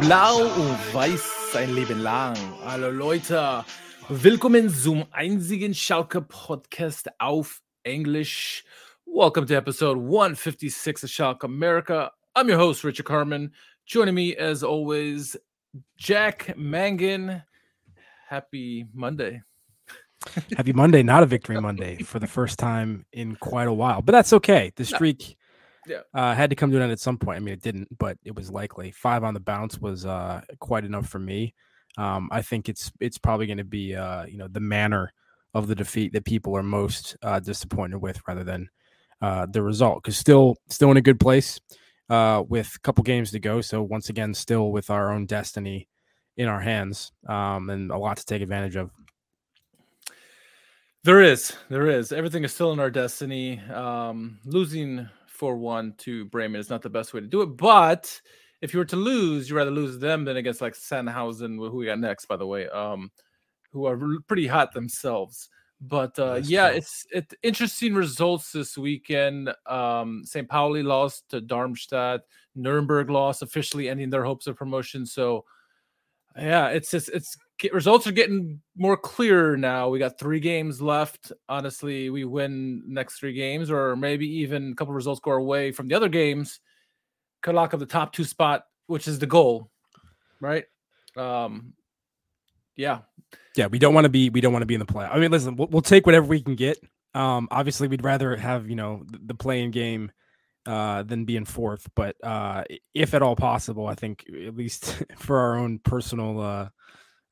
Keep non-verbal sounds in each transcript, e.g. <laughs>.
Blau und weiß sein Leben lang. Hallo Leute, willkommen zum einzigen Schalke Podcast auf Englisch. Welcome to episode 156 of Shock America. I'm your host, Richard Carmen. Joining me, as always, Jack Mangan. Happy Monday. Happy Monday, not a victory Monday for the first time in quite a while, but that's okay. The streak Yeah. uh, had to come to an end at some point. I mean, it didn't, but it was likely. Five on the bounce was uh, quite enough for me. Um, I think it's it's probably going to be uh, you know the manner of the defeat that people are most uh, disappointed with, rather than uh, the result. Because still still in a good place uh, with a couple games to go. So once again, still with our own destiny in our hands um, and a lot to take advantage of. There is, there is. Everything is still in our destiny. Um, losing 4 1 to Bremen is not the best way to do it. But if you were to lose, you'd rather lose them than against like Sandhausen, who we got next, by the way, um, who are pretty hot themselves. But uh, yeah, true. it's it's interesting results this weekend. Um, St. Pauli lost to Darmstadt. Nuremberg lost, officially ending their hopes of promotion. So yeah, it's just it's results are getting more clear now. We got three games left. Honestly, we win next three games, or maybe even a couple results go away from the other games. Could lock up the top two spot, which is the goal, right? Um, yeah, Yeah, we don't want to be we don't want to be in the play. I mean, listen, we'll, we'll take whatever we can get. Um, obviously, we'd rather have you know the, the playing game uh, than be in fourth. But uh, if at all possible, I think at least <laughs> for our own personal uh,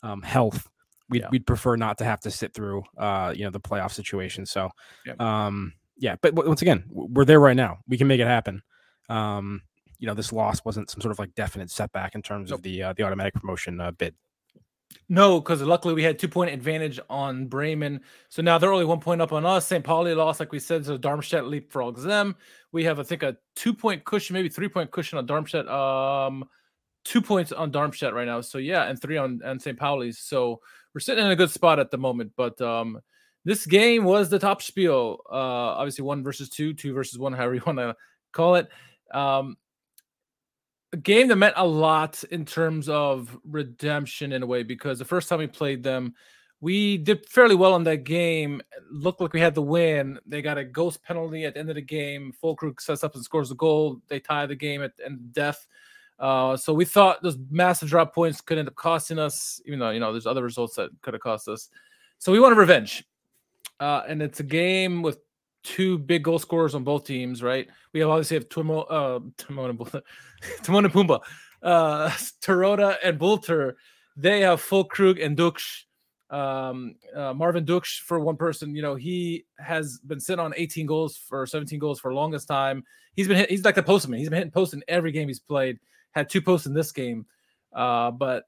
um, health, we'd, Yeah. we'd prefer not to have to sit through uh, you know the playoff situation. So, Yep. um, yeah. But w- once again, we're there right now. We can make it happen. Um, you know, this loss wasn't some sort of like definite setback in terms Nope. of the uh, the automatic promotion uh, bid. No, because luckily we had two point advantage on Bremen. So now they're only one point up on us. St. Pauli lost, like we said, so Darmstadt leapfrogs them. We have, I think, a two point cushion, maybe three point cushion on Darmstadt. Um, two points on Darmstadt right now. So yeah, and three on, on St. Pauli's. So we're sitting in a good spot at the moment. But um, this game was the top spiel. Uh, obviously one versus two, two versus one, <laughs> however you want to call it. Um, a game that meant a lot in terms of redemption in a way because the first time we played them, we did fairly well in that game. Looked like we had the win. They got a ghost penalty at the end of the game. Füllkrug sets up and scores the goal. They tie the game at death. Uh, so we thought those massive drop points could end up costing us, even though you know there's other results that could have cost us. So we wanted revenge, uh, and it's a game with two big goal scorers on both teams, right? We obviously have Timo, uh, Timon and <laughs> Timon and uh, <laughs> Terodde and Bülter. They have Füllkrug and Ducksch. Um, uh, Marvin Ducksch for one person, you know, he has been sitting on 18 goals for 17 goals for longest time. He's been hit, he's like the postman. He's been hitting posts in every game he's played. Had two posts in this game. Uh, but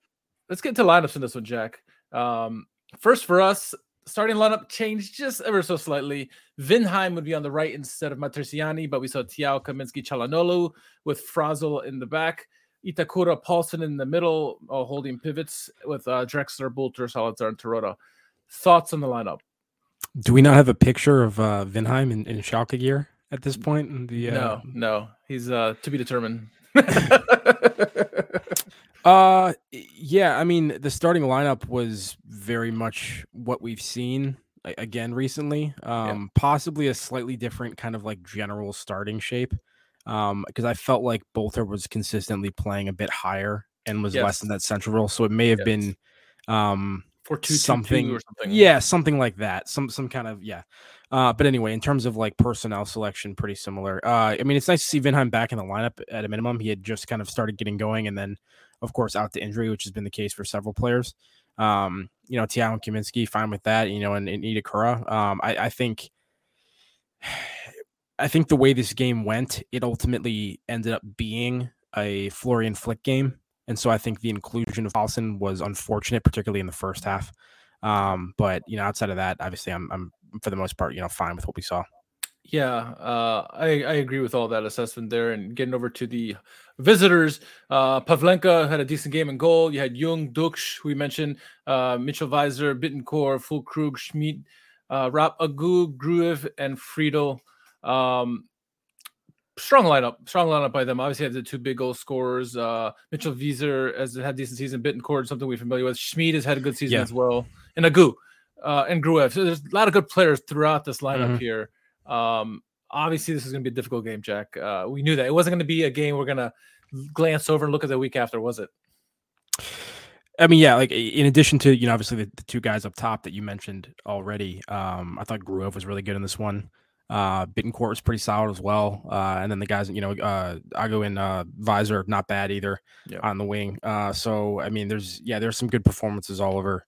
let's get into lineups in this one, Jack. Um, first for us, starting lineup changed just ever so slightly. Vindheim would be on the right instead of Matriciani, but we saw Thiaw Kaminski Calhanoglu with Fraisl in the back. Itakura Pálsson in the middle, uh, holding pivots with uh, Drexler, Bülter, Zalazar, and Terodde. Thoughts on the lineup? Do we not have a picture of uh, Vindheim in, in Schalke gear at this point? In the uh, No, no, he's uh, to be determined. <laughs> <laughs> uh, yeah. I mean, the starting lineup was very much what we've seen again recently. Um, possibly a slightly different kind of like general starting shape. Um, because I felt like Bülter was consistently playing a bit higher and was Yes. less in that central role, so it may have Yes. been um For two, something, two, or something. yeah something like that some some kind of yeah uh but anyway in terms of like personnel selection pretty similar uh i mean it's nice to see vindheim back in the lineup at a minimum he had just kind of started getting going and then of course out to injury which has been the case for several players um you know Thiaw and Kaminski fine with that you know and, and Itakura um i i think <sighs> i think the way this game went it ultimately ended up being a florian flick game and so I think the inclusion of Pálsson was unfortunate, particularly in the first half. Um, but you know, outside of that, obviously, I'm I'm for the most part, you know, fine with what we saw. Yeah, uh, I, I agree with all that assessment there. And getting over to the visitors, uh, Pavlenka had a decent game in goal. You had Jung, Ducksch, who we mentioned, uh, Mitchell Weiser, Bittencourt, Füllkrug, Schmid, uh, Rap Agu, Gruev, and Friedl. Um, strong lineup, strong lineup by them. Obviously, had the two big goal scorers. Uh, Mitchell Weiser has had decent season. Bittencourt, something we're familiar with. Schmid has had a good season Yeah. as well. And Agu uh, and Gruev. So there's a lot of good players throughout this lineup Mhm. here. Um, obviously, this is going to be a difficult game, Jack. Uh, we knew that it wasn't going to be a game we're going to glance over and look at the week after, was it? I mean, yeah, like in addition to you know obviously the, the two guys up top that you mentioned already, um, I thought Gruev was really good in this one. Uh, Bittencourt was pretty solid as well, uh, and then the guys, you know, uh, Agu and uh, Weiser, not bad either Yeah. on the wing. Uh, so I mean, there's yeah, there's some good performances all over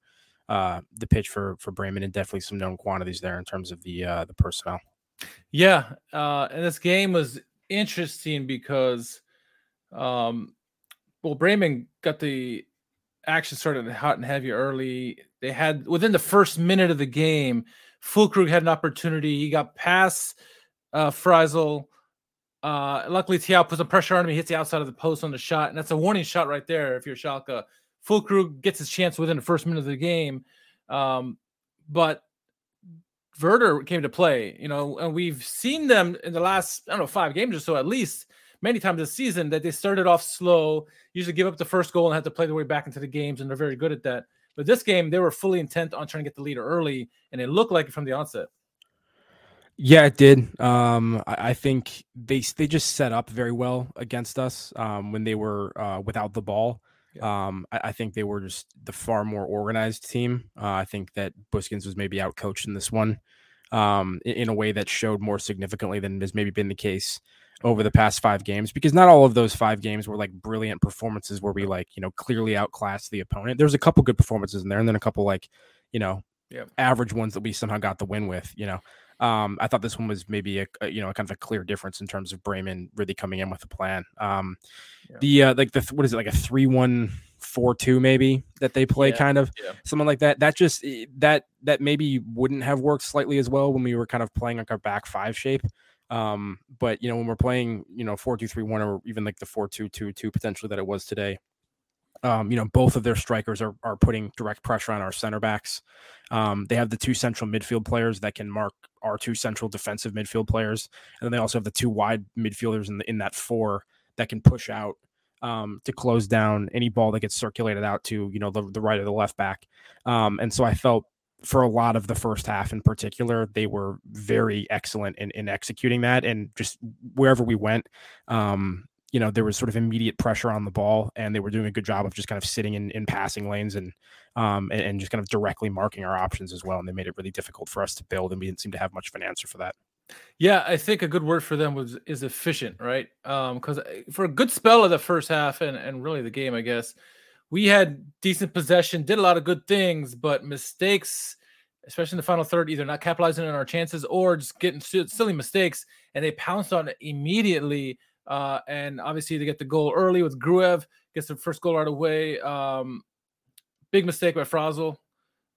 uh, the pitch for for Bremen, and definitely some known quantities there in terms of the uh, the personnel. Yeah, uh, and this game was interesting because, um, well, Bremen got the action started hot and heavy early. They had within the first minute of the game, Füllkrug had an opportunity. He got past uh. Uh, luckily, Thiaw put some pressure on him. He hits the outside of the post on the shot, and that's a warning shot right there. If you're Schalke, Füllkrug gets his chance within the first minute of the game, um, but Werder came to play, you know, and we've seen them in the last, I don't know, five games or so at least, many times this season that they started off slow, usually give up the first goal and have to play their way back into the games, and they're very good at that. But this game, they were fully intent on trying to get the lead early, and it looked like it from the onset. Yeah, it did. Um, I, I think they they just set up very well against us um, when they were uh, without the ball. Um, I, I think they were just the far more organized team. Uh, I think that Büskens was maybe outcoached in this one um, in, in a way that showed more significantly than has maybe been the case over the past five games. Because not all of those five games were like brilliant performances where we like you know clearly outclassed the opponent. There's a couple good performances in there, and then a couple like you know Yep. average ones that we somehow got the win with. You know. Um, I thought this one was maybe a, a you know kind of a clear difference in terms of Bremen really coming in with a plan. Um, Yeah. The uh, like the what is it like a three one four two maybe that they play Yeah, kind of yeah. something like that. That just eh, that that maybe wouldn't have worked slightly as well when we were kind of playing like our back five shape. Um, but you know when we're playing you know four two three one or even like the four two two two potentially that it was today. Um, you know, both of their strikers are, are putting direct pressure on our center backs. Um, they have the two central midfield players that can mark our two central defensive midfield players, and then they also have the two wide midfielders in the, in that four that can push out um, to close down any ball that gets circulated out to you know the, the right or the left back. Um, and so I felt for a lot of the first half in particular, they were very excellent in, in executing that, and just wherever we went, um, you know, there was sort of immediate pressure on the ball, and they were doing a good job of just kind of sitting in, in passing lanes and, um, and and just kind of directly marking our options as well. And they made it really difficult for us to build, and we didn't seem to have much of an answer for that. Yeah, I think a good word for them was is efficient, right? Um, because for a good spell of the first half and and really the game, I guess we had decent possession, did a lot of good things, but mistakes, especially in the final third, either not capitalizing on our chances or just getting silly mistakes, and they pounced on it immediately. Uh, and obviously they get the goal early with Gruev, gets the first goal right away. Um, big mistake by Fraisl.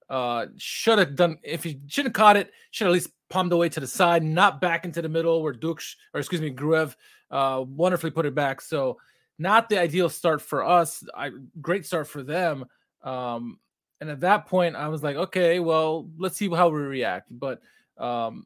Uh, should have done if he should have caught it, should at least palmed away to the side, not back into the middle where Ducksch or excuse me, Gruev uh wonderfully put it back. So not the ideal start for us. I great start for them. Um, and at that point, I was like, okay, well, let's see how we react. But um,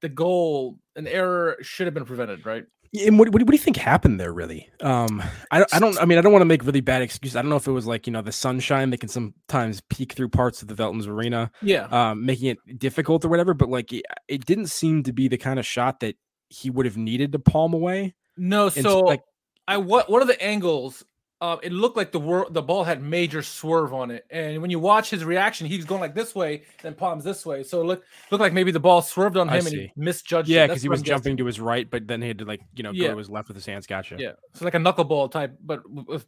the goal, an error should have been prevented, right? And what, what, do you think happened there, really? Um, I, I don't. I mean, I don't want to make really bad excuses. I don't know if it was like you know the sunshine that can sometimes peek through parts of the veltins arena, Yeah. um, making it difficult or whatever. But like, it, it didn't seem to be the kind of shot that he would have needed to palm away. No, so like, I what one of the angles, uh, it looked like the the ball had major swerve on it, and when you watch his reaction, he was going like this way, then palms this way. So it looked looked like maybe the ball swerved on him and he misjudged. yeah, because he was jumping to his right, but then he had to like you know Yeah. go to his left with his hands. Gotcha. Yeah, so like a knuckleball type, but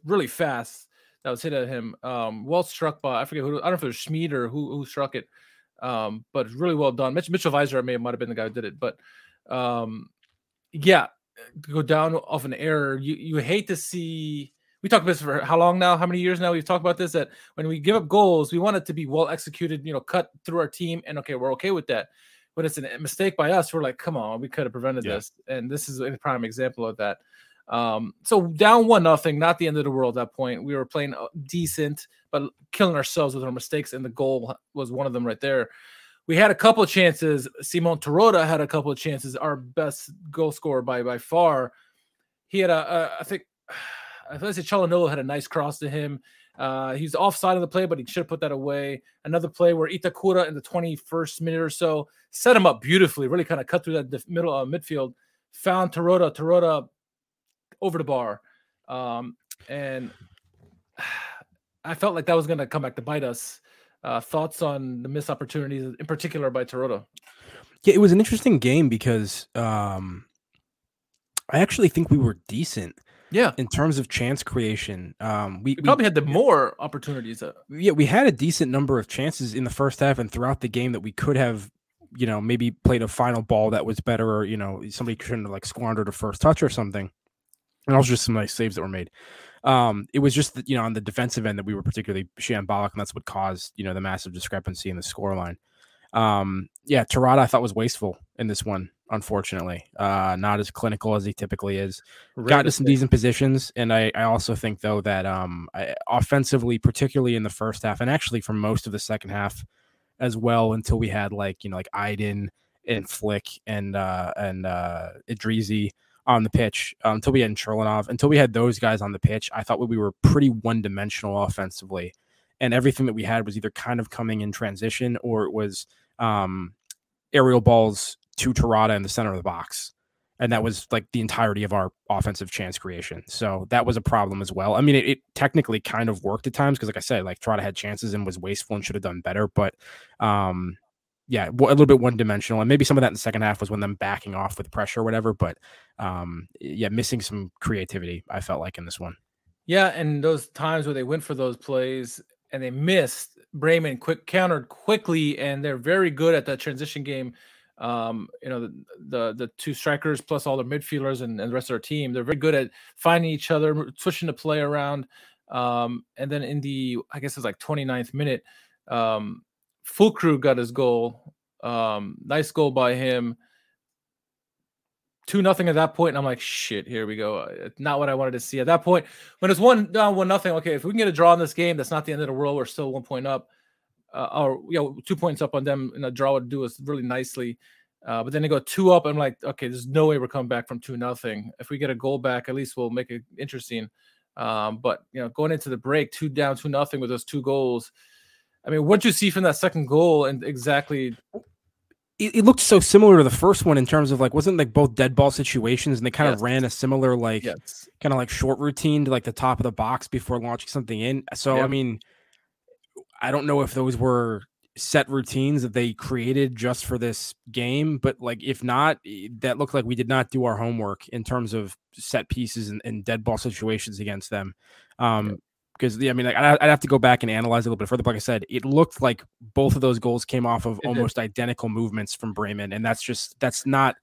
really fast. That was hit at him. Um, well struck by I forget who. I don't know if it was Schmid or who who struck it. Um, but really well done. Mitch, Mitchell Weiser may have might have been the guy who did it, but um, yeah, to go down off an error. You you hate to see. We talked about this for how long now? How many years now? We've talked about this. That when we give up goals, we want it to be well executed. You know, cut through our team, and okay, we're okay with that. But it's a mistake by us, we're like, come on, we could have prevented Yeah. this. And this is a prime example of that. Um, so down one nothing, not the end of the world at that point. We were playing uh, decent, but killing ourselves with our mistakes, and the goal was one of them right there. We had a couple of chances. Simon Terodde had a couple of chances. Our best goal scorer by by far. He had a, a I think, I think Calhanoglu had a nice cross to him. Uh, he's offside of the play, but he should have put that away. Another play where Itakura in the 21st minute or so set him up beautifully, really kind of cut through that middle uh, midfield, found Terodde, Terodde over the bar. Um, and <sighs> I felt like that was going to come back to bite us. Uh, thoughts on the missed opportunities, in particular by Terodde? Yeah, it was an interesting game because um, I actually think we were decent Yeah, in terms of chance creation. Um, we, we we- probably had the more opportunities. Uh, yeah, we had a decent number of chances in the first half and throughout the game that we could have, you know, maybe played a final ball that was better, or you know, somebody couldn't have like squandered a first touch or something. And also just some nice saves that were made. Um, it was just that, you know on the defensive end that we were particularly shambolic, and that's what caused you know the massive discrepancy in the scoreline. Um, yeah, Terodde I thought was wasteful in this one, unfortunately. Uh, not as clinical as he typically is got to some decent positions, and I, I also think though that um I, offensively, particularly in the first half, and actually for most of the second half as well, until we had like you know like Aydin and Flick and uh and uh Idrizi on the pitch, um, until we had Cherlinov, until we had those guys on the pitch, I thought we were pretty one dimensional offensively, and everything that we had was either kind of coming in transition or it was um aerial balls to Terodde in the center of the box and that was like the entirety of our offensive chance creation. So that was a problem as well. I mean, it, it technically kind of worked at times because, like I said, like Trotta had chances and was wasteful and should have done better. But um, yeah, a little bit one dimensional, and maybe some of that in the second half was when them backing off with pressure or whatever. But um, yeah, missing some creativity. I felt like in this one. Yeah, and those times where they went for those plays and they missed, Bremen quick countered quickly, and they're very good at that transition game. Um, you know, the, the the two strikers plus all the midfielders and, and the rest of our team, they're very good at finding each other, switching the play around. Um, and then in the I guess it's like 29th minute, um, got his goal. Um, nice goal by him. Two nothing at that point, and I'm like, shit, here we go. Uh, Not what I wanted to see at that point. When it's one down, one nothing. Okay, if we can get a draw in this game, that's not the end of the world. We're still one point up, uh, or you know, two points up on them, and a draw would do us really nicely. Uh, but then they go two up. I'm like, okay, there's no way we're coming back from two nothing. If we get a goal back, at least we'll make it interesting. Um, but you know, going into the break, two down, two nothing with those two goals. I mean, what you see from that second goal, and exactly It, it looked so similar to the first one in terms of like wasn't like both dead ball situations, and they kind Yes. of ran a similar like yes, kind of like short routine to like the top of the box before launching something in. So I mean, I don't know if those were set routines that they created just for this game, but like if not, eh, that looked like we did not do our homework in terms of set pieces and, and dead ball situations against them. Um, because yeah, I mean, like, I'd I'd have to go back and analyze it a little bit further. But like I said, it looked like both of those goals came off of <laughs> almost identical movements from Bremen, and that's just that's not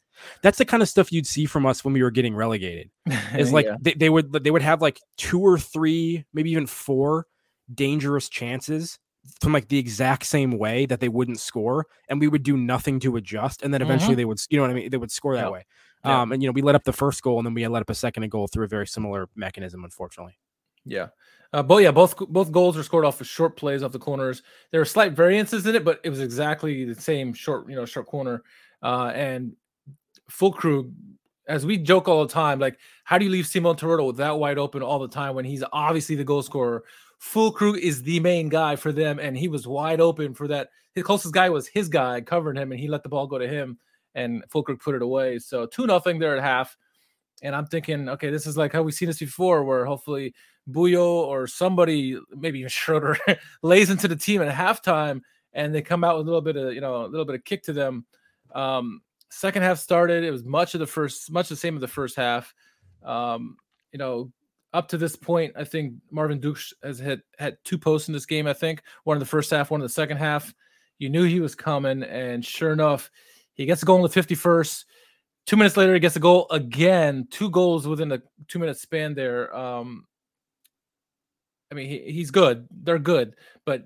that's the kind of stuff you'd see from us when we were getting relegated <laughs> is like Yeah. they, they would they would have like two or three maybe even four dangerous chances from like the exact same way that they wouldn't score and we would do nothing to adjust and then eventually they would you know what i mean they would score that Yeah. way Yeah. um and you know we let up the first goal and then we let up a second goal through a very similar mechanism unfortunately Yeah. Uh, but yeah, both both goals were scored off of short plays off the corners. There were slight variances in it, but it was exactly the same short, you know, short corner. Uh, and Füllkrug, as we joke all the time, like how do you leave Simon Terodde that wide open all the time when he's obviously the goal scorer? Füllkrug is the main guy for them, and he was wide open for that. His closest guy was his guy covering him, and he let the ball go to him, and Füllkrug put it away. So two nothing there at half. And I'm thinking, okay, this is like how we've seen this before, where hopefully Buyo or somebody, maybe even <laughs> Schroeder, lays into the team at halftime, and they come out with a little bit of, you know, a little bit of kick to them. Um, second half started. It was much of the first, much the same of the first half. Um, you know, up to this point, I think Marvin Ducksch has had had two posts in this game. I think one in the first half, one in the second half. You knew he was coming, and sure enough, he gets a goal in the 51st. Two minutes later, he gets a goal again. Two goals within a two minute span there. Um, I mean, he, he's good. They're good, but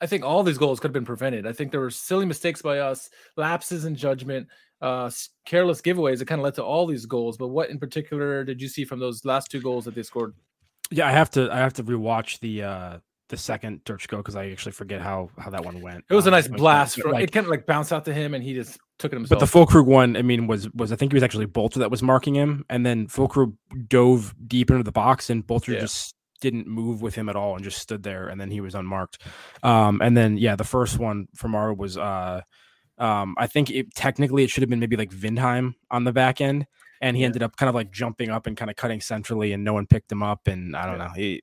I think all these goals could have been prevented. I think there were silly mistakes by us, lapses in judgment, uh, careless giveaways that kind of led to all these goals. But what in particular did you see from those last two goals that they scored? Yeah, I have to I have to rewatch the uh the second Durchko because I actually forget how how that one went. It was a um, nice blast. From, like, it kind of like bounced out to him, and he just took it himself. But the Füllkrug one, I mean, was was I think he was actually Bülter that was marking him, and then Füllkrug dove deep into the box, and Bülter yeah. just didn't move with him at all and just stood there, and then he was unmarked. Um, and then yeah, the first one from our was uh, um, I think it technically it should have been maybe like Vindheim on the back end, and he yeah. ended up kind of like jumping up and kind of cutting centrally, and no one picked him up, and I don't yeah. know he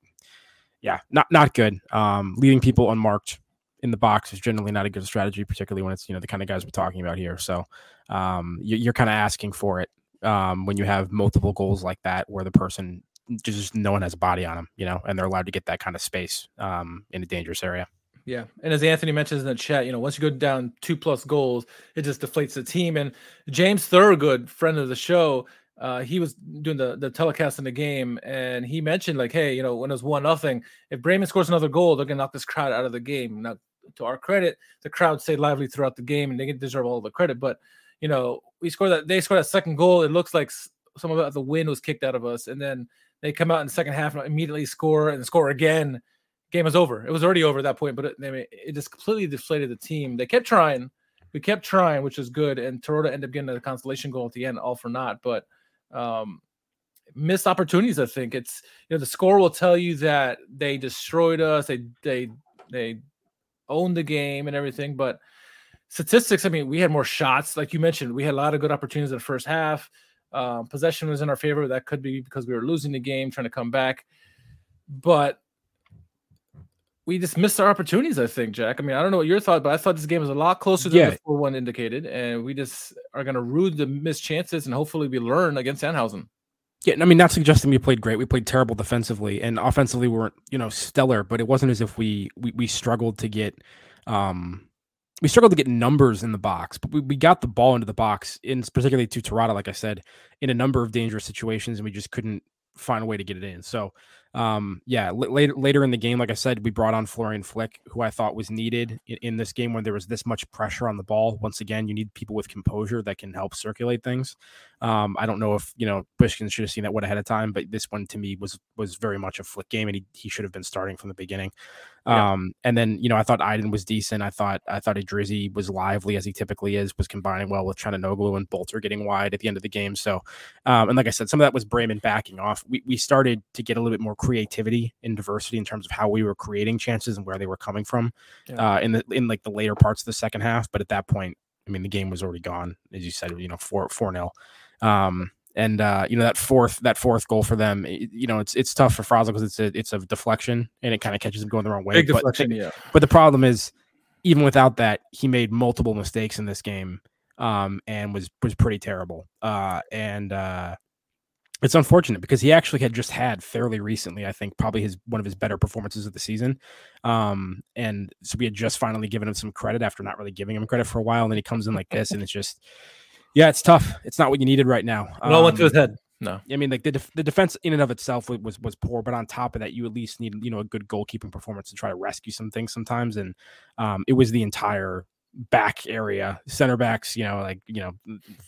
yeah, not not good. Um, leaving people unmarked in the box is generally not a good strategy, particularly when it's you know the kind of guys we're talking about here. So um, you, are kind of asking for it um, when you have multiple goals like that, where the person just no one has a body on them, you know, and they're allowed to get that kind of space um, in a dangerous area. Yeah, and as Anthony mentions in the chat, you know, once you go down two plus goals, it just deflates the team. And James Thurgood, friend of the show, uh, he was doing the, the telecast in the game and he mentioned like, hey, you know, when it was one nothing, if Bremen scores another goal, they're gonna knock this crowd out of the game. Now, to our credit, the crowd stayed lively throughout the game and they deserve all the credit. But you know, we scored that they scored that second goal. It looks like some of the wind was kicked out of us, and then they come out in the second half and immediately score and score again. Game was over. It was already over at that point, but it, it just completely deflated the team. They kept trying. We kept trying, which is good. And Terodde ended up getting a consolation goal at the end, all for naught. But um, missed opportunities. I think it's you know the score will tell you that they destroyed us. They they they owned the game and everything, but statistics. I mean, we had more shots, like you mentioned. We had a lot of good opportunities in the first half. Um, possession was in our favor. That could be because we were losing the game, trying to come back, but we just missed our opportunities. I think, Jack. I mean, I don't know what your thought, but I thought this game was a lot closer than yeah. the four one indicated, and we just are going to rue the missed chances, and hopefully we learn against Sandhausen. Yeah, I mean, not suggesting we played great. We played terrible defensively, and offensively we weren't, you know, stellar. But it wasn't as if we we, we struggled to get, um, we struggled to get numbers in the box. But we, we got the ball into the box, in particularly to Terodde, like I said, in a number of dangerous situations, and we just couldn't find a way to get it in. So um, yeah, later later in the game, like I said, we brought on Florian Flick, who I thought was needed in, in, this game when there was this much pressure on the ball. Once again, you need people with composure that can help circulate things. Um, I don't know if you know Bushkin should have seen that one ahead of time, but this one to me was was very much a Flick game, and he, he should have been starting from the beginning. Yeah. Um, and then you know I thought Aydin was decent. I thought I thought Idrizi was lively as he typically is, was combining well with Calhanoglu and Bülter getting wide at the end of the game. So, um, and like I said, some of that was Bremen backing off. We we started to get a little bit more creativity and diversity in terms of how we were creating chances and where they were coming from yeah. uh, in the in like the later parts of the second half. But at that point, I mean, the game was already gone, as you said, you know, four four nil. Um, and uh, you know that fourth that fourth goal for them, you know, it's it's tough for Fraisl because it's a it's a deflection and it kind of catches him going the wrong way. Big but, deflection, yeah. But the problem is, even without that, he made multiple mistakes in this game, um, and was was pretty terrible. Uh, and uh, it's unfortunate because he actually had just had fairly recently, I think, probably his one of his better performances of the season. Um, and so we had just finally given him some credit after not really giving him credit for a while, and then he comes in like this, and it's just, yeah, it's tough. It's not what you needed right now. Um, no went to his head. No, I mean like the def- the defense in and of itself was was poor, but on top of that, you at least need you know a good goalkeeping performance to try to rescue some things sometimes, and um, it was the entire back area, center backs, you know, like you know,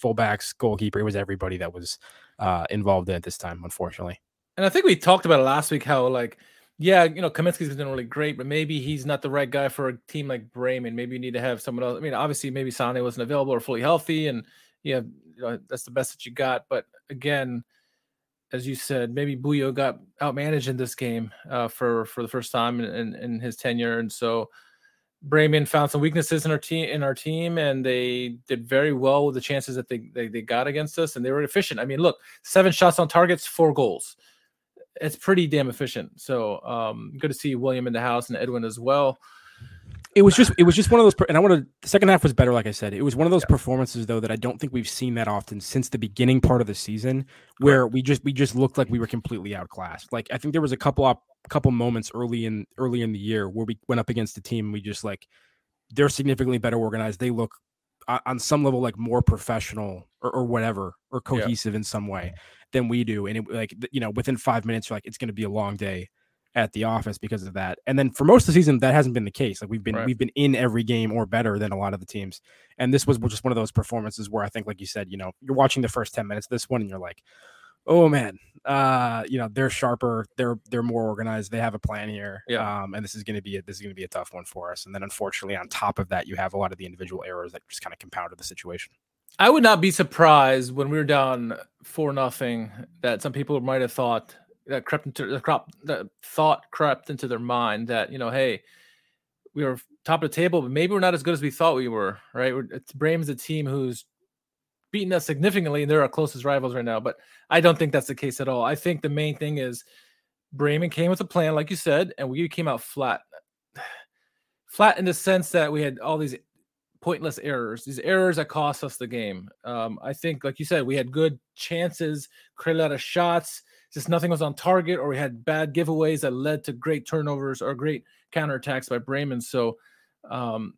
fullbacks, goalkeeper. It was everybody that was uh, involved in at this time, unfortunately. And I think we talked about it last week how like, yeah, you know, Kaminski's been really great, but maybe he's not the right guy for a team like Bremen. Maybe you need to have someone else. I mean, obviously, maybe Sane wasn't available or fully healthy, and yeah, you know, that's the best that you got. But again, as you said, maybe Buyo got outmanaged in this game uh, for for the first time in, in, in his tenure, and so Bremen found some weaknesses in our team in our team, and they did very well with the chances that they, they, they got against us, and they were efficient. I mean, look, seven shots on targets, four goals. It's pretty damn efficient. So um, good to see William in the house and Edwin as well it was just it was just one of those and i want to the second half was better like i said. It was one of those yeah. performances though that i don't think we've seen that often since the beginning part of the season where we just we just looked like we were completely outclassed. Like i think there was a couple up couple moments early in early in the year where we went up against a team we just like they're significantly better organized. They look uh, on some level like more professional or, or whatever or cohesive yeah. in some way than we do. And it like you know within five minutes you're like it's going to be a long day at the office because of that. And then for most of the season, that hasn't been the case. Like we've been Right. we've been in every game or better than a lot of the teams. And this was just one of those performances where I think, like you said, you know, you're watching the first 10 minutes of this one and you're like, oh man, uh, you know, they're sharper, they're they're more organized, they have a plan here. Yeah. Um, and this is gonna be a, this is gonna be a tough one for us. And then unfortunately, on top of that, you have a lot of the individual errors that just kind of compounded the situation. I would not be surprised when we were down four nothing that some people might have thought that crept into the crop that thought crept into their mind that you know, hey, we were top of the table, but maybe we're not as good as we thought we were. Right? We're, a team who's beaten us significantly, and they're our closest rivals right now. But I don't think that's the case at all. I think the main thing is Bremen came with a plan, like you said, and we came out flat. <sighs> Flat in the sense that we had all these pointless errors, these errors that cost us the game. Um, I think, like you said, we had good chances, created a lot of shots, just nothing was on target, or we had bad giveaways that led to great turnovers or great counterattacks by Bremen. So, um,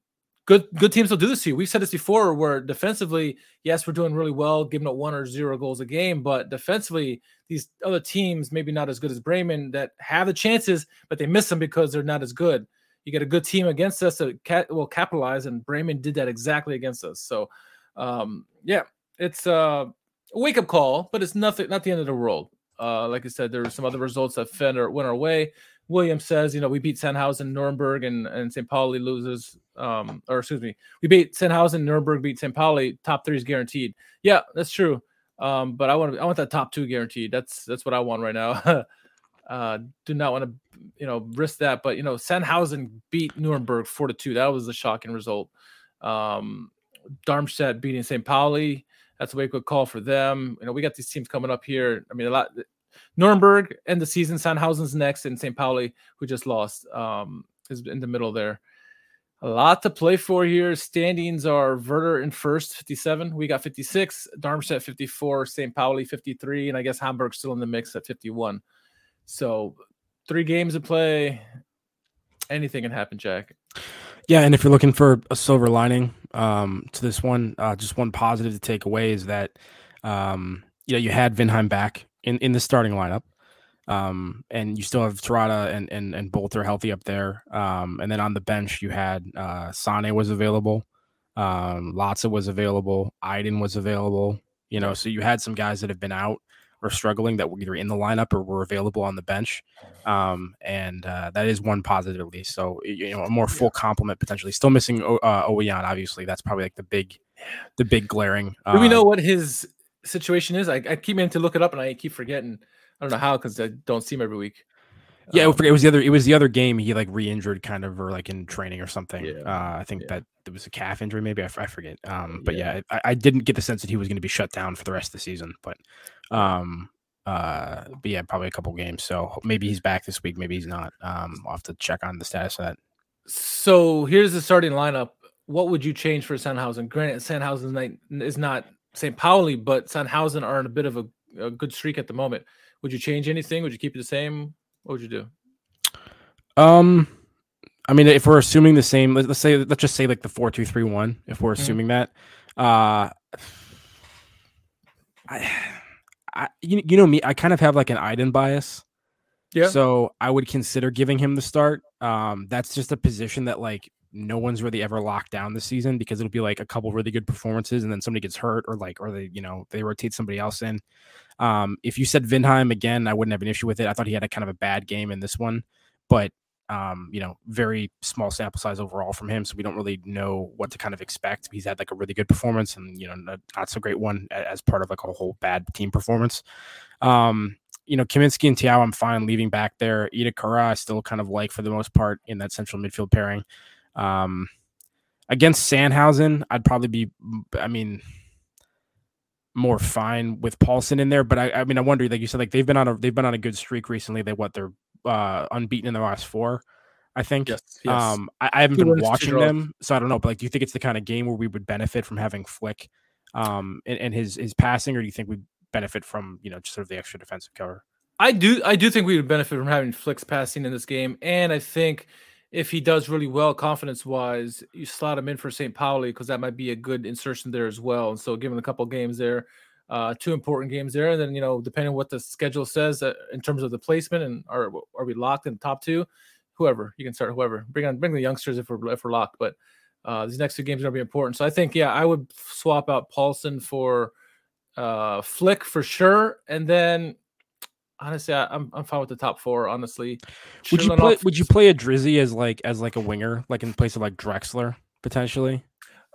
good good teams will do this to you. We've said this before, where defensively, yes, we're doing really well, giving up one or zero goals a game, but defensively, these other teams maybe not as good as Bremen that have the chances, but they miss them because they're not as good you get a good team against us that ca- will capitalize, and Bremen did that exactly against us. So, um, yeah, it's a wake up call, but it's nothing, not the end of the world. Uh, like I said, there were some other results that fed or went our way. Williams says, you know, we beat Sandhausen, Nuremberg, and and St. Pauli loses. Um, or excuse me, we beat Sandhausen, Nuremberg beat St. Pauli. Top three is guaranteed. Yeah, that's true. Um, but I want I want that top two guaranteed. That's that's what I want right now. <laughs> uh, do not want to, you know, risk that. But you know, Sandhausen beat Nuremberg four to two. That was a shocking result. Um, Darmstadt beating St. Pauli. That's a wake up call for them. You know, we got these teams coming up here. I mean, a lot. Nuremberg end the season. Sandhausen's next, and St. Pauli, who just lost, um, is in the middle there. A lot to play for here. Standings are Werder in first, 57. We got 56. Darmstadt 54. St. Pauli 53, and I guess Hamburg's still in the mix at 51. So three games to play. Anything can happen, Jack. Yeah, and if you're looking for a silver lining um, to this one, uh, just one positive to take away is that um, you know you had Vindheim back in, in the starting lineup, um, and you still have Terodde and and and Bülter healthy up there, um, and then on the bench you had uh, Sane was available, um, was available, Aydin was available. You know, so you had some guys that have been out or struggling that were either in the lineup or were available on the bench. Um, and uh, that is one positive at least. So you know, a more full complement potentially. Still missing o- uh, Ouwejan, obviously. That's probably like the big, the big glaring. Do we uh, know what his situation is? I, I keep meaning to look it up, and I keep forgetting. I don't know how because I don't see him every week. Yeah, I Um, forget- it was the other. It was the other game. He like re-injured, kind of, or like in training or something. Yeah, Uh, I think yeah. that it was a calf injury, maybe. I forget. Um, but Yeah. yeah, I, I didn't get the sense that he was going to be shut down for the rest of the season. But, um, uh, but yeah, probably a couple games. So maybe he's back this week. Maybe he's not. Um, I'll have to check on the status of that. So here's the starting lineup. What would you change for Sandhausen? Granted, Sandhausen is not St. Pauli, but Sandhausen are in a bit of a, a good streak at the moment. Would you change anything? Would you keep it the same? What would you do? Um, I mean, if we're assuming the same, let- let's say, let's just say like the four two three one. If we're Mhm. assuming that, uh, I, I, you, you know me, I kind of have like an Aydin bias. Yeah. So I would consider giving him the start. Um, that's just a position that like no one's really ever locked down this season because it'll be like a couple really good performances and then somebody gets hurt or like or they you know they rotate somebody else in. Um, if you said Vindheim again, I wouldn't have an issue with it. I thought he had a kind of a bad game in this one, but um, you know, very small sample size overall from him, so we don't really know what to kind of expect. He's had like a really good performance and you know not, not so great one as part of like a whole bad team performance. Um, you know, Kaminski and Thiaw, I'm fine leaving back there. Itakura, I still kind of like for the most part in that central midfield pairing. Um, against Sandhausen, I'd probably be, I mean, more fine with Pálsson in there. But I, I mean, I wonder, like you said, like they've been on a they've been on a good streak recently. They what they're uh unbeaten in the last four, I think. yes. Um, I, I haven't Two been watching them, so I don't know. But like, do you think it's the kind of game where we would benefit from having Flick, um, and, and his his passing, or do you think we benefit from you know just sort of the extra defensive cover? I do I do think we would benefit from having Flicks passing in this game. And I think if he does really well confidence wise, you slot him in for St. Pauli because that might be a good insertion there as well. And so given a couple games there, Uh, two important games there, and then you know, depending on what the schedule says uh, in terms of the placement, and are are we locked in the top two? Whoever you can start, whoever bring on bring the youngsters if we're if we're locked. But uh, these next two games are gonna be important. So I think yeah, I would swap out Pálsson for uh, Flick for sure, and then honestly, I, am I'm fine with the top four. Honestly, would you play? Off, would you play Idrizi as like as like a winger, like in place of like Drexler potentially?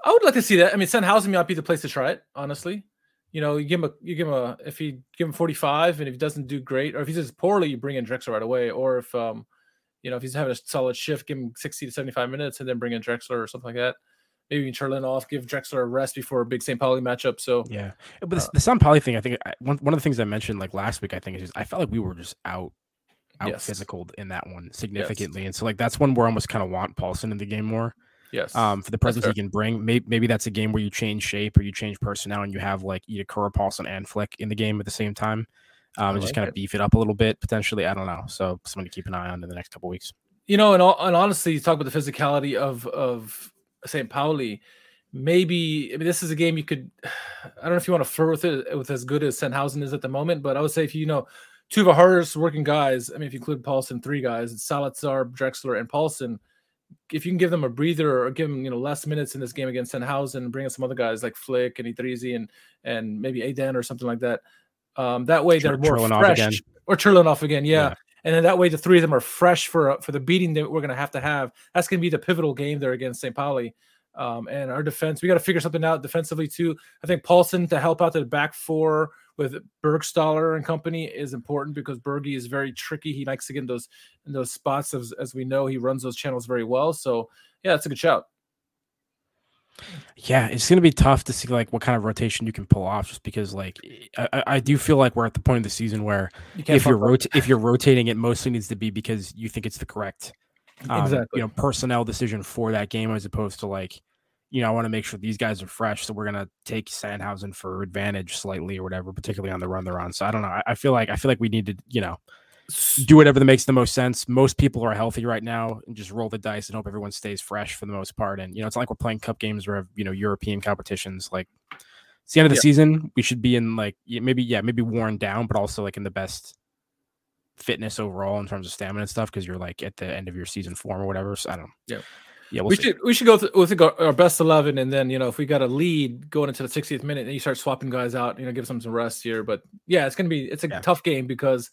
I would like to see that. I mean, Sandhausen might be the place to try it. Honestly, you know, you give him a you give him a if you give him 45 and if he doesn't do great or if he does poorly, you bring in Drexler right away. Or if um, you know, if he's having a solid shift, give him 60 to 75 minutes and then bring in Drexler or something like that maybe you can turn off, give Drexler a rest before a big St. Pauli matchup. So yeah, but the, uh, the St. Pauli thing, I think I, one one of the things I mentioned like last week, I think is just, I felt like we were just out out yes. physical in that one significantly, yes. and so like that's one where I almost kind of want Pálsson in the game more. Yes. Um, for the presence he can bring, maybe maybe that's a game where you change shape or you change personnel and you have like Itakura, Pálsson, and Flick in the game at the same time. Um, and like just kind of beef it up a little bit potentially. I don't know. So something to keep an eye on in the next couple weeks. You know, and, all, and honestly, you talk about the physicality of of St. Pauli maybe I mean this is a game you could <sighs> I don't know if you want to flirt with it with as good as Sandhausen is at the moment, but I would say if you, you know two of the hardest working guys, I mean if you include Pálsson, three guys, it's Zalazar, Drexler, and Pálsson. If you can give them a breather or give them you know less minutes in this game against Sandhausen, bring in some other guys like Flick and Idrizi and and maybe Aydin or something like that. Um, that way they're more fresh or off again, yeah. yeah. And then that way the three of them are fresh for for the beating that we're going to have to have. That's going to be the pivotal game there against St. Pauli. Um, and our defense, we got to figure something out defensively too. I think Pálsson to help out the back four with Burgstaller and company is important because Bergie is very tricky. He likes to get in those in those spots as as we know he runs those channels very well. So yeah, that's a good shout. Yeah, it's gonna be tough to see like what kind of rotation you can pull off, just because like I, I do feel like we're at the point of the season where you if you're rot- if you're rotating, it mostly needs to be because you think it's the correct um, exactly. you know personnel decision for that game as opposed to like you know I want to make sure these guys are fresh, so we're gonna take Sandhausen for advantage slightly or whatever, particularly on the run they're on. So I don't know. I, I feel like I feel like we need to you know do whatever that makes the most sense. Most people are healthy right now, and just roll the dice and hope everyone stays fresh for the most part. And you know, it's not like we're playing cup games or you know European competitions. Like it's the end of the yeah. season, we should be in like maybe yeah maybe worn down, but also like in the best fitness overall in terms of stamina and stuff because you're like at the end of your season form or whatever. So I don't. Know. Yeah. Yeah, we'll we see. should we should go th- with our best eleven, and then you know if we got a lead going into the 60th minute, and you start swapping guys out, you know, give some some rest here. But yeah, it's gonna be it's a yeah. tough game because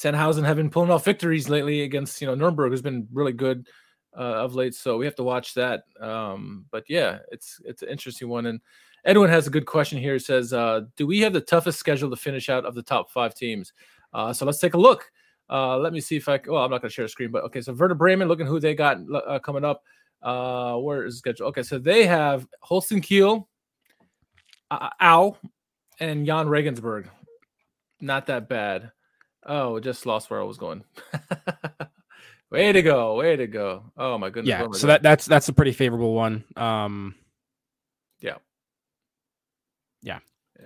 Sandhausen have been pulling off victories lately against you know Nuremberg who's been really good uh, of late, so we have to watch that. Um, but yeah, it's it's an interesting one. And Edwin has a good question here. He says, uh, "Do we have the toughest schedule to finish out of the top five teams?" Uh, so let's take a look. Uh, let me see if I. Well, I'm not going to share a screen, but okay. So Werder Bremen, looking who they got uh, coming up. Uh, where is schedule? Okay, so they have Holstein Kiel, uh, and Jahn Regensburg. Not that bad. Oh, just lost where I was going. <laughs> way to go! Way to go! Oh my goodness! Yeah, so that that's that's a pretty favorable one. Um, yeah, yeah.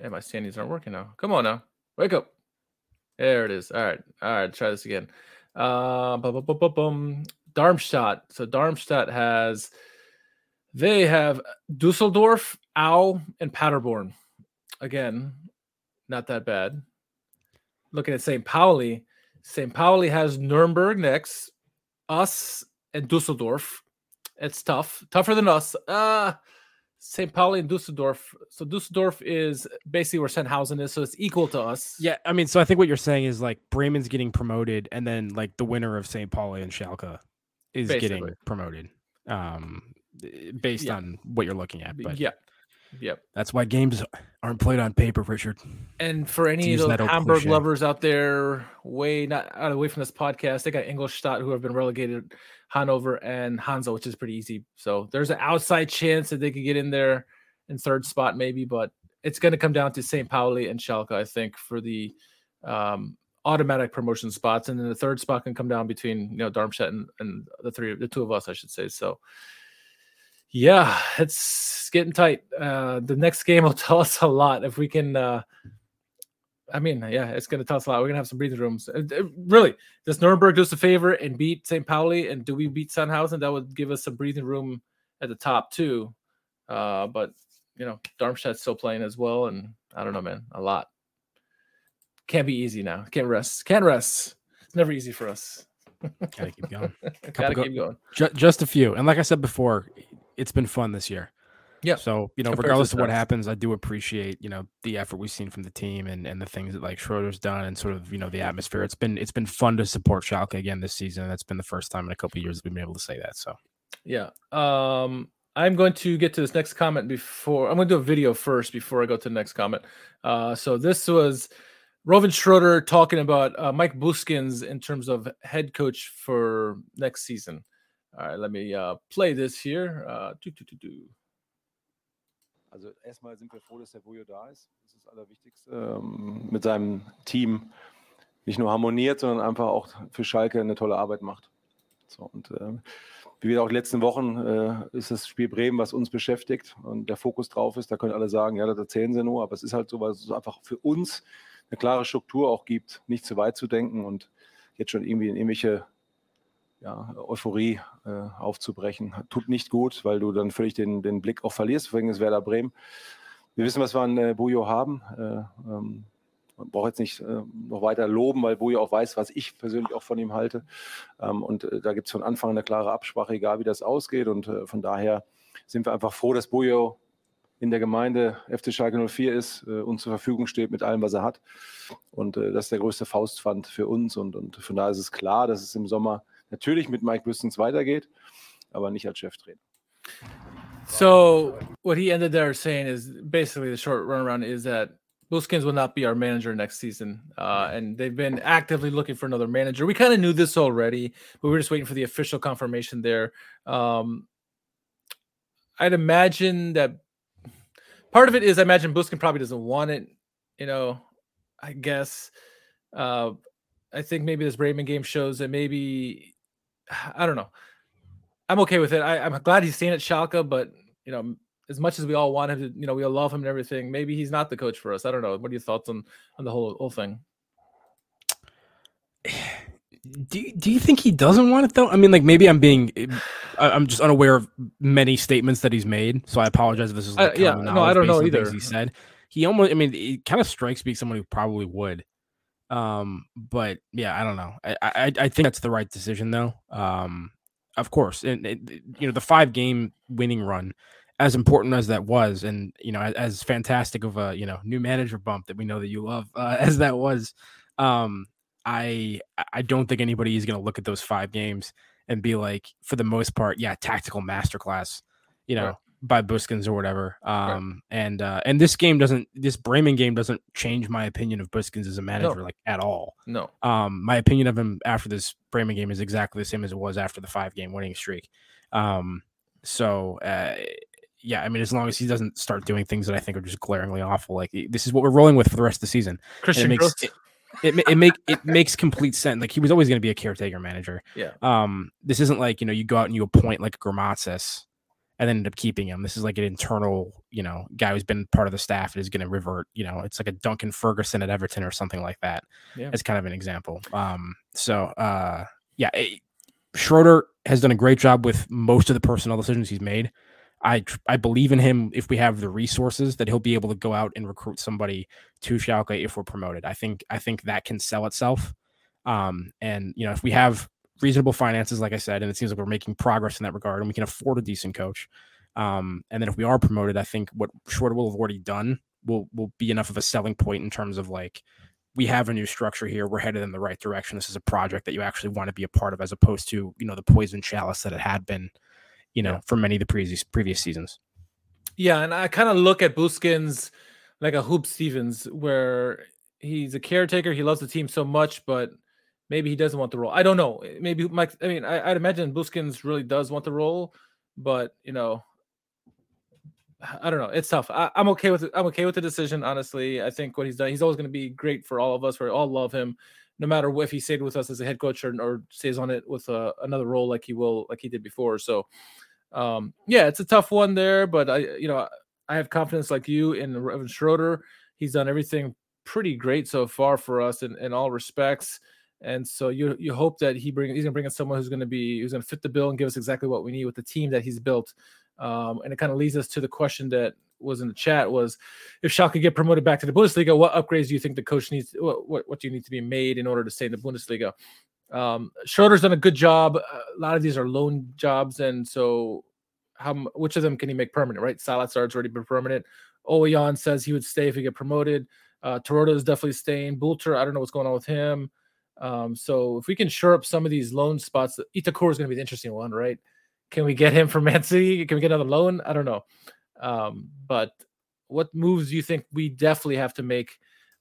And my standings aren't working now. Come on now, wake up. There it is. All right. All right. Try this again. Uh. Darmstadt. So Darmstadt has, they have Dusseldorf, Aue, and Paderborn. Again, not that bad. Looking at St. Pauli, St. Pauli has Nuremberg next, us, and Dusseldorf. It's tough, tougher than us. Uh, St. Pauli and Dusseldorf. So Dusseldorf is basically where Sandhausen is, so it's equal to us. Yeah, I mean, so I think what you're saying is like Bremen's getting promoted, and then like the winner of St. Pauli and Schalke is basically. getting promoted, um, based yeah. on what you're looking at. But yeah, Yep. That's why games aren't played on paper, Richard. And for any of those Hamburg cliche. lovers out there, way not out away from this podcast, they got Ingolstadt who have been relegated, Hanover and Hansa, which is pretty easy. So there's an outside chance that they could get in there in third spot, maybe, but it's going to come down to St. Pauli and Schalke, I think, for the um, automatic promotion spots, and then the third spot can come down between you know Darmstadt and, and the three, the two of us, I should say. So yeah, it's getting tight. Uh, the next game will <laughs> tell us a lot if we can. Uh, I mean, yeah, it's going to tell us a lot. We're going to have some breathing rooms. Uh, really, does Nuremberg do us a favor and beat St. Pauli? And do we beat Sandhausen? That would give us some breathing room at the top too. Uh, but you know, Darmstadt's still playing as well, and I don't know, man. A lot. Can't be easy now. Can't rest. Can't rest. It's never easy for us. Gotta keep going. <laughs> Gotta go- keep going. Ju- just a few. And like I said before, it's been fun this year. Yeah. So, you know, Compared regardless of what happens, I do appreciate, you know, the effort we've seen from the team and, and the things that like Schroeder's done and sort of, you know, the atmosphere. It's been it's been fun to support Schalke again this season. That's been the first time in a couple of years we've been able to say that. So Yeah. Um, I'm going to get to this next comment before I'm going to do a video first before I go to the next comment. Uh, so this was Rouven Schroeder talking about uh, Mike Büskens in terms of head coach for next season. All right, let me uh, play this here. Uh, do, do, do. Also erstmal sind wir froh, dass der Bujo da ist. Das ist das Allerwichtigste. Ähm, mit seinem Team nicht nur harmoniert, sondern einfach auch für Schalke eine tolle Arbeit macht. So, und ähm, wie wir auch die letzten Wochen äh, ist das Spiel Bremen, was uns beschäftigt und der Fokus drauf ist. Da können alle sagen, ja, das erzählen sie nur, aber es ist halt so, weil es einfach für uns eine klare Struktur auch gibt, nicht zu weit zu denken und jetzt schon irgendwie in irgendwelche ja, Euphorie äh, aufzubrechen. Tut nicht gut, weil du dann völlig den, den Blick auch verlierst, wegen des Werder Bremen. Wir wissen, was wir an äh, Bujo haben. Äh, ähm, man braucht jetzt nicht äh, noch weiter loben, weil Bujo auch weiß, was ich persönlich auch von ihm halte. Ähm, und äh, da gibt es von Anfang an eine klare Absprache, egal wie das ausgeht. Und äh, von daher sind wir einfach froh, dass Bujo in der Gemeinde FC Schalke 04 ist äh, und zur Verfügung steht mit allem, was er hat. Und äh, das ist der größte Faustpfand für uns. Und, und von daher ist es klar, dass es im Sommer natürlich mit Mike Büskens weitergeht, aber nicht als Cheftrainer. So what he ended there saying is basically the short runaround is that Büskens will not be our manager next season, uh, and they've been actively looking for another manager. We kind of knew this already, but we were just waiting for the official confirmation there. Um, I'd imagine that part of it is I imagine Buskin probably doesn't want it. You know, I guess. Uh, I think maybe this Bremen game shows that maybe <sighs> I don't know. I'm okay with it. I, I'm glad he's staying at Schalke, but you know, as much as we all want him to, you know, we all love him and everything. Maybe he's not the coach for us. I don't know. What are your thoughts on on the whole whole thing? <sighs> do you, do you think he doesn't want it though? I mean, like maybe I'm being, <sighs> I- I'm just unaware of many statements that he's made. So I apologize if this is Uh, like yeah, no, I don't know either. He said he almost, I mean, it kind of strikes me as someone who probably would. Um, but yeah, I don't know. I, I I think that's the right decision though. Um, of course, and it, you know the five game winning run, as important as that was, and you know as, as fantastic of a you know new manager bump that we know that you love uh, <laughs> as that was, um, I I don't think anybody is going to look at those five games and be like, for the most part, yeah, tactical masterclass, you know. By Büskens or whatever. Um, and uh, and this game doesn't, this Bremen game doesn't change my opinion of Büskens as a manager like at all. No. Um, my opinion of him after this Bremen game is exactly the same as it was after the five game winning streak. Um, so uh, yeah, I mean, as long as he doesn't start doing things that I think are just glaringly awful, like this is what we're rolling with for the rest of the season. Christian it makes it, it, it make it makes complete sense. Like he was always going to be a caretaker manager. Yeah. Um, this isn't like you know you go out and you appoint like Grammozis and then end up keeping him. This is like an internal, you know, guy who's been part of the staff and is going to revert. You know, it's like a Duncan Ferguson at Everton or something like that. Yeah. As kind of an example. Um, so uh, yeah, eh, Schröder has done a great job with most of the personnel decisions he's made. I tr- I believe in him if we have the resources that he'll be able to go out and recruit somebody to Schalke if we're promoted. I think I think that can sell itself. Um, and you know if we have reasonable finances, like I said, and it seems like we're making progress in that regard, and we can afford a decent coach. Um, and then if we are promoted, I think what Schröder will have already done will will be enough of a selling point in terms of like we have a new structure here. We're headed in the right direction. This is a project that you actually want to be a part of, as opposed to you know the poison chalice that it had been, you know, for many of the previous previous seasons. Yeah, and I kind of look at Büskens like a Huub Stevens, where he's a caretaker. He loves the team so much, but maybe he doesn't want the role. I don't know. Maybe Mike. I mean, I, I'd imagine Büskens really does want the role, but you know, I don't know. It's tough. I, I'm okay with it. I'm okay with the decision. Honestly, I think what he's done. He's always going to be great for all of us. We all love him, no matter if he stayed with us as a head coach or, or stays on it with uh, another role like he will, like he did before. So, um, yeah, it's a tough one there, but I, you know, I have confidence like you in Rouven Schröder. He's done everything pretty great so far for us in, in all respects. And so you you hope that he bring he's gonna bring in someone who's gonna be who's gonna fit the bill and give us exactly what we need with the team that he's built. Um, and it kind of leads us to the question that was in the chat was if Schalke get promoted back to the Bundesliga, what upgrades do you think the coach needs? What what, what do you need to be made in order to stay in the Bundesliga? Um, Schröder's done a good job. A lot of these are loan jobs, and so how which of them can he make permanent? Right, Zalazar's already been permanent. Ouwejan says he would stay if he get promoted. Uh, Terodde is definitely staying. Bülter, I don't know what's going on with him. Um, so if we can shore up some of these loan spots, Itakura is going to be the interesting one, right? Can we get him from Man City? Can we get another loan? I don't know. Um, but what moves do you think we definitely have to make?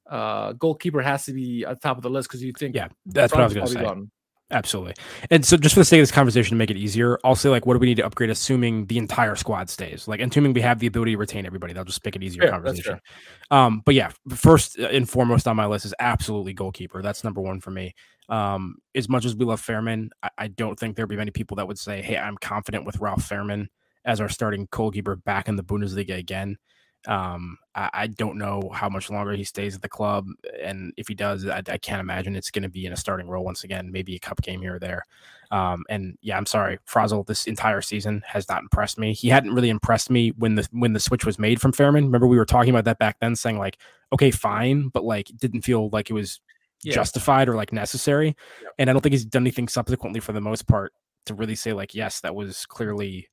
Uh, goalkeeper has to be at the top of the list because you think, yeah, that's what I was going to say. Gone. Absolutely. And so, just for the sake of this conversation to make it easier, I'll say like, what do we need to upgrade, assuming the entire squad stays? Like, assuming we have the ability to retain everybody, that'll just make it easier conversation. Um, but yeah, first and foremost on my list is absolutely goalkeeper. That's number one for me. Um, as much as we love Fährmann, I, I don't think there'd be many people that would say, "Hey, I'm confident with Ralf Fährmann as our starting goalkeeper back in the Bundesliga again." Um, I, I, don't know how much longer he stays at the club, and if he does, I, I can't imagine it's going to be in a starting role once again. Maybe a cup game here or there. Um, and yeah, I'm sorry, Fraisl. This entire season has not impressed me. He hadn't really impressed me when the when the switch was made from Fährmann. Remember, we were talking about that back then, saying like, okay, fine, but like, didn't feel like it was yeah. justified or like necessary. Yep. And I don't think he's done anything subsequently for the most part to really say like, yes, that was clearly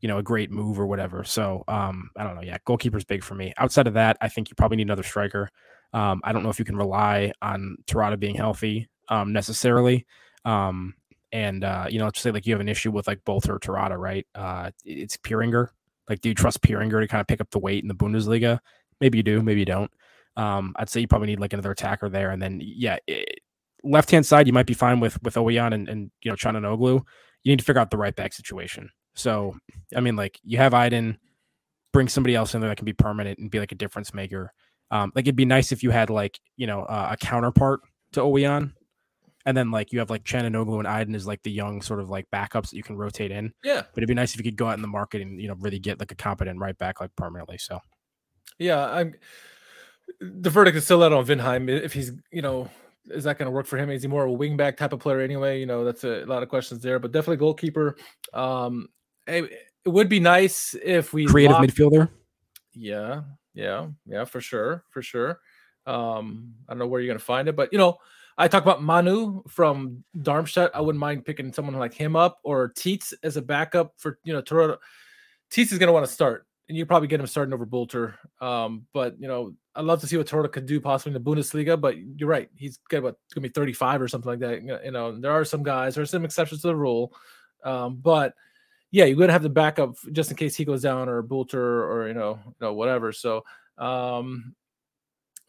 you know, a great move or whatever. So um, I don't know. Yeah, goalkeeper's big for me. Outside of that, I think you probably need another striker. Um, I don't know if you can rely on Terodde being healthy um, necessarily. Um, and uh, you know, let's say like you have an issue with like both or Terodde, right? Uh, it's Pieringer. Like, do you trust Pieringer to kind of pick up the weight in the Bundesliga? Maybe you do, maybe you don't. Um, I'd say you probably need like another attacker there, and then yeah, left hand side you might be fine with with Ouwejan and, and you know Calhanoglu. You need to figure out the right back situation. So, I mean, like you have Aydin, bring somebody else in there that can be permanent and be like a difference maker. Um, like it'd be nice if you had like you know uh, a counterpart to Ouwejan, and then like you have like Calhanoglu and Aydin is like the young sort of like backups that you can rotate in. Yeah, but it'd be nice if you could go out in the market and you know really get like a competent right back like permanently. So, yeah, I'm. The verdict is still out on Vindheim if he's you know is that going to work for him? Is he more of a wingback type of player anyway? You know, that's a, a lot of questions there, but definitely goalkeeper. Um, it, it would be nice if we creative midfielder. Yeah, yeah, yeah, for sure, for sure. Um, I don't know where you're gonna find it, but you know, I talk about Manu from Darmstadt. I wouldn't mind picking someone like him up or Tietz as a backup for you know Terodde. Tietz is gonna want to start, and you probably get him starting over Bülter. Um, but you know, I'd love to see what Terodde could do possibly in the Bundesliga. But you're right, he's got what gonna be 35 or something like that. You know, there are some guys, there are some exceptions to the rule, um, but yeah, you're gonna have the backup just in case he goes down or Bülter or you know, you know whatever. So, um,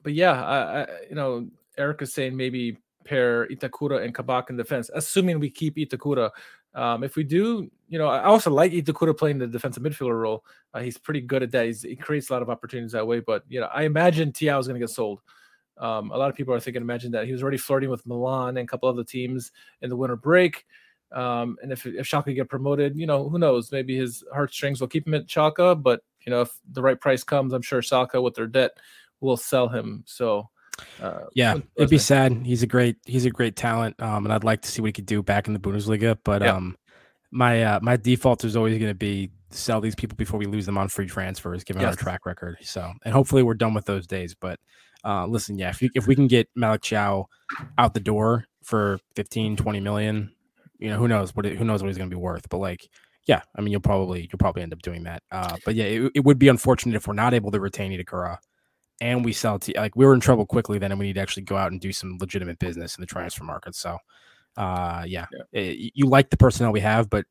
but yeah, I, I you know, Eric is saying maybe pair Itakura and Kabak in defense, assuming we keep Itakura. Um, if we do, you know, I also like Itakura playing the defensive midfielder role. Uh, he's pretty good at that. He's, he creates a lot of opportunities that way. But you know, I imagine Thiaw is going to get sold. Um, a lot of people are thinking, imagine that he was already flirting with Milan and a couple other teams in the winter break. Um, and if if Schalke get promoted, you know, who knows? Maybe his heartstrings will keep him at Schalke. But you know, if the right price comes, I'm sure Schalke with their debt will sell him. So. Uh, yeah, it'd be sad. He's a great he's a great talent, um, and I'd like to see what he could do back in the Bundesliga. But yeah. um, my uh, my default is always going to be sell these people before we lose them on free transfers, given yes. our track record. So, and hopefully we're done with those days. But uh, listen, yeah, if, you, if we can get Malik Thiaw out the door for 15, 20 million, you know, who knows what it, who knows what he's going to be worth. But like, yeah, I mean, you'll probably you'll probably end up doing that. Uh, but yeah, it, it, would be unfortunate if we're not able to retain Itakura and we sell to like we were in trouble quickly then, and we need to actually go out and do some legitimate business in the transfer market. So, uh, yeah, yeah. It, eh, you like the personnel we have, but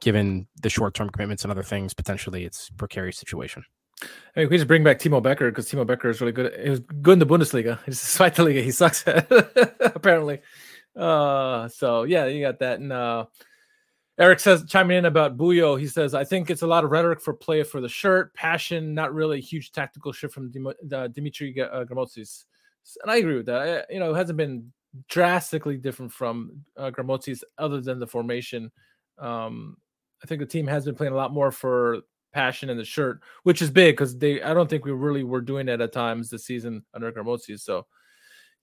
given the short term commitments and other things, potentially it's precarious situation. Mean, we just bring back Timo Becker because Timo Becker is really good. He was good in the Bundesliga. <laughs> It's <laughs> the Zweite Liga. He sucks <laughs> apparently. Uh, so yeah, you got that. And uh, Eric says chiming in about Bujo. He says, I think it's a lot of rhetoric for play for the shirt, passion, not really a huge tactical shift from Dim- uh, Dimitri uh, Grammozis. And I agree with that. I, you know, it hasn't been drastically different from uh, other than the formation. Um, I think the team has been playing a lot more for passion in the shirt, which is big because they. I don't think we really were doing it at times this season under Grammozis. So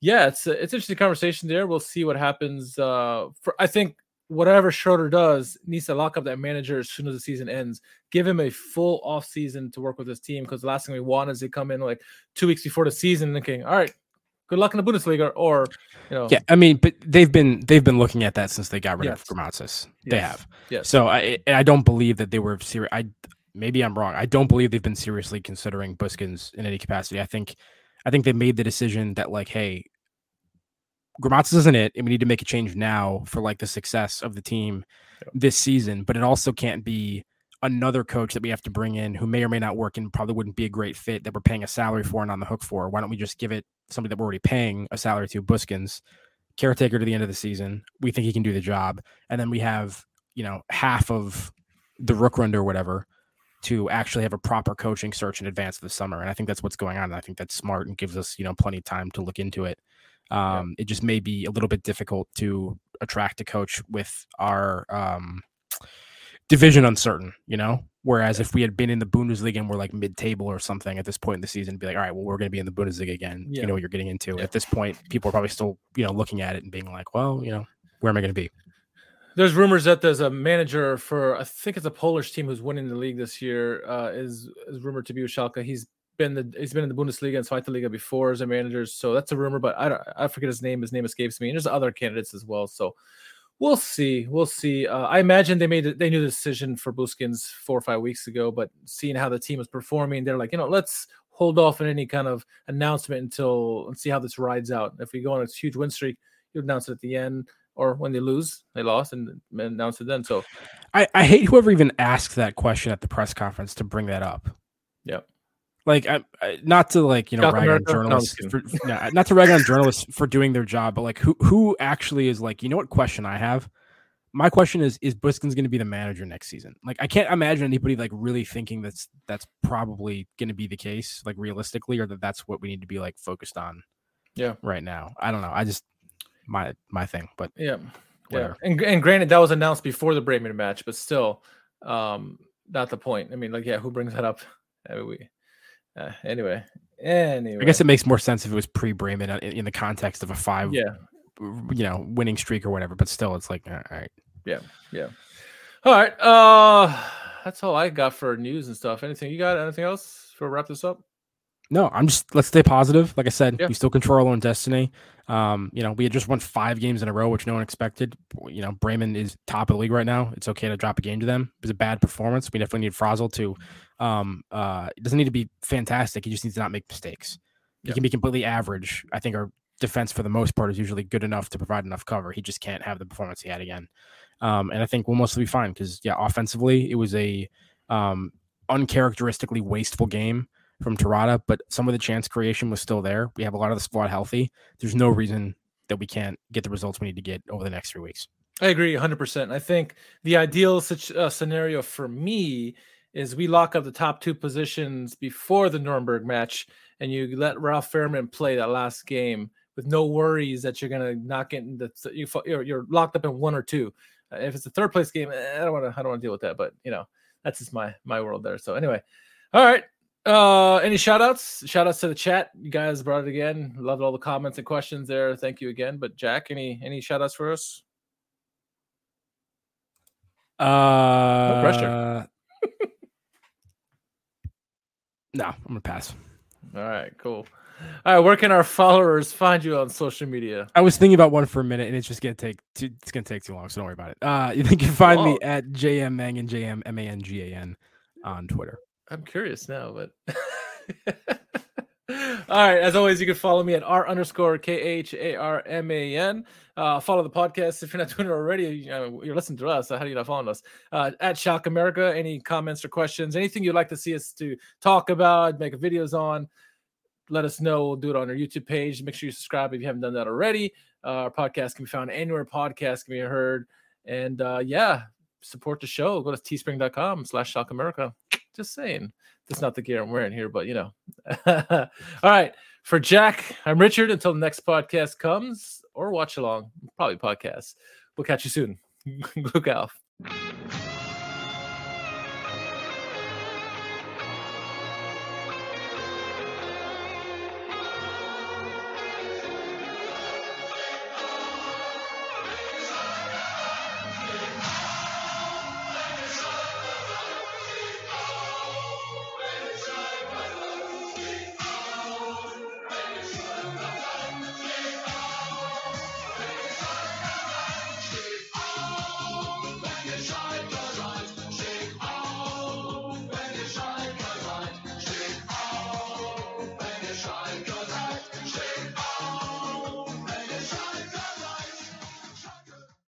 yeah, it's it's interesting conversation there. We'll see what happens. Uh, for I think whatever Schröder does needs to lock up that manager as soon as the season ends. Give him a full off season to work with his team because the last thing we want is they come in like two weeks before the season thinking, all right, good luck in the Bundesliga, or you know, Yeah, I mean, but they've been they've been looking at that since they got rid Yes. of Grammozis. They Yes. have. yes, So I I don't believe that they were serious. I maybe I'm wrong. I don't believe they've been seriously considering Büskens in any capacity. I think I think they made the decision that like, hey, Grammozis isn't it, and we need to make a change now for like the success of the team Yeah. this season. But it also can't be another coach that we have to bring in who may or may not work and probably wouldn't be a great fit that we're paying a salary for and on the hook for. Why don't we just give it somebody that we're already paying a salary to, Büskens, caretaker to the end of the season? We think he can do the job, and then we have you know half of the Rückrunde or whatever to actually have a proper coaching search in advance of the summer. And I think that's what's going on. And I think that's smart and gives us, you know, plenty of time to look into it. Um, It just may be a little bit difficult to attract a coach with our um, division uncertain, you know? Whereas if we had been in the Bundesliga and we're like mid table or something at this point in the season, be like, all right, well, we're going to be in the Bundesliga again. Yeah. You know what you're getting into. Yeah. At this point, people are probably still, you know, looking at it and being like, well, you know, where am I going to be? There's rumors that there's a manager for I think it's a Polish team who's winning the league this year. Uh, is is rumored to be with Schalke. He's been the he's been in the Bundesliga and Zweite Liga before as a manager, so that's a rumor. But I don't I forget his name. His name escapes me. And there's other candidates as well. So we'll see. We'll see. Uh, I imagine they made they knew the decision for Büskens four or five weeks ago, but seeing how the team is performing, they're like, you know, let's hold off on any kind of announcement until and see how this rides out. If we go on a huge win streak, you announce it at the end or when they lose, they lost and announce it then. So I, I hate whoever even asked that question at the press conference to bring that up. Yep. Like, I, I, not to like you know South rag America? On journalists, for, no, not to rag on journalists for doing their job, but like who who actually is like you know what question I have? My question is: Is Büskens going to be the manager next season? Like, I can't imagine anybody like really thinking that's that's probably going to be the case, like realistically, or that that's what we need to be like focused on. Yeah. Right now, I don't know. I just my my thing, but yeah, yeah. And and granted, that was announced before the Bremen match, but still, um, not the point. I mean, like, yeah, who brings that up? I mean, we, uh, anyway, anyway. I guess it makes more sense if it was pre Bremen in, in the context of a five, yeah. you know, winning streak or whatever. But still, it's like, all right, yeah, yeah. All right, Uh, that's all I got for news and stuff. Anything you got? Anything else for wrap this up? No, I'm just let's stay positive. Like I said, Yeah. we still control our own destiny. Um, you know, we had just won five games in a row, which no one expected. You know, Bremen is top of the league right now. It's okay to drop a game to them. It was a bad performance. We definitely need Fraisl to um uh it doesn't need to be fantastic. He just needs to not make mistakes. He Yeah. can be completely average. I think our defense for the most part is usually good enough to provide enough cover. He just can't have the performance he had again. Um, and I think we'll mostly be fine because yeah, offensively it was a um uncharacteristically wasteful game from Terodde, but some of the chance creation was still there. We have a lot of the squad healthy. There's no reason that we can't get the results we need to get over the next three weeks. I agree 100%. I think the ideal such, uh, scenario for me is we lock up the top two positions before the Nuremberg match and you let Ralf Fährmann play that last game with no worries that you're going to not get in the you, you're, you're locked up in one or two. Uh, if it's a third place game, eh, I don't want to I don't want to deal with that, but you know, that's just my my world there. So anyway, all right. Uh any shout outs? Shout outs to the chat. You guys brought it again. Loved all the comments and questions there. Thank you again. But Jack, any any shout outs for us? Uh, no pressure. <laughs> no, I'm gonna pass. All right, cool. All right, where can our followers find you on social media? I was thinking about one for a minute, and it's just gonna take too, it's gonna take too long, so don't worry about it. Uh, you <laughs> think you can find me at JM Mangan J M M A N G A N on Twitter. I'm curious now, but <laughs> all right. As always, you can follow me at r underscore k h a r m a n. Uh, follow the podcast if you're not doing it already. You know, you're listening to us. So how do you not following us? Uh, at Shock America. Any comments or questions? Anything you'd like to see us to talk about, make videos on? Let us know. We'll do it on our YouTube page. Make sure you subscribe if you haven't done that already. Uh, our podcast can be found anywhere Podcast can be heard. And uh, yeah, support the show. Go to teespring.com slash shock America. Just saying. That's not the gear I'm wearing here, but you know. <laughs> All right. For Jack, I'm Richard. Until the next podcast comes or watch along, probably podcast. We'll catch you soon. <laughs> Look out.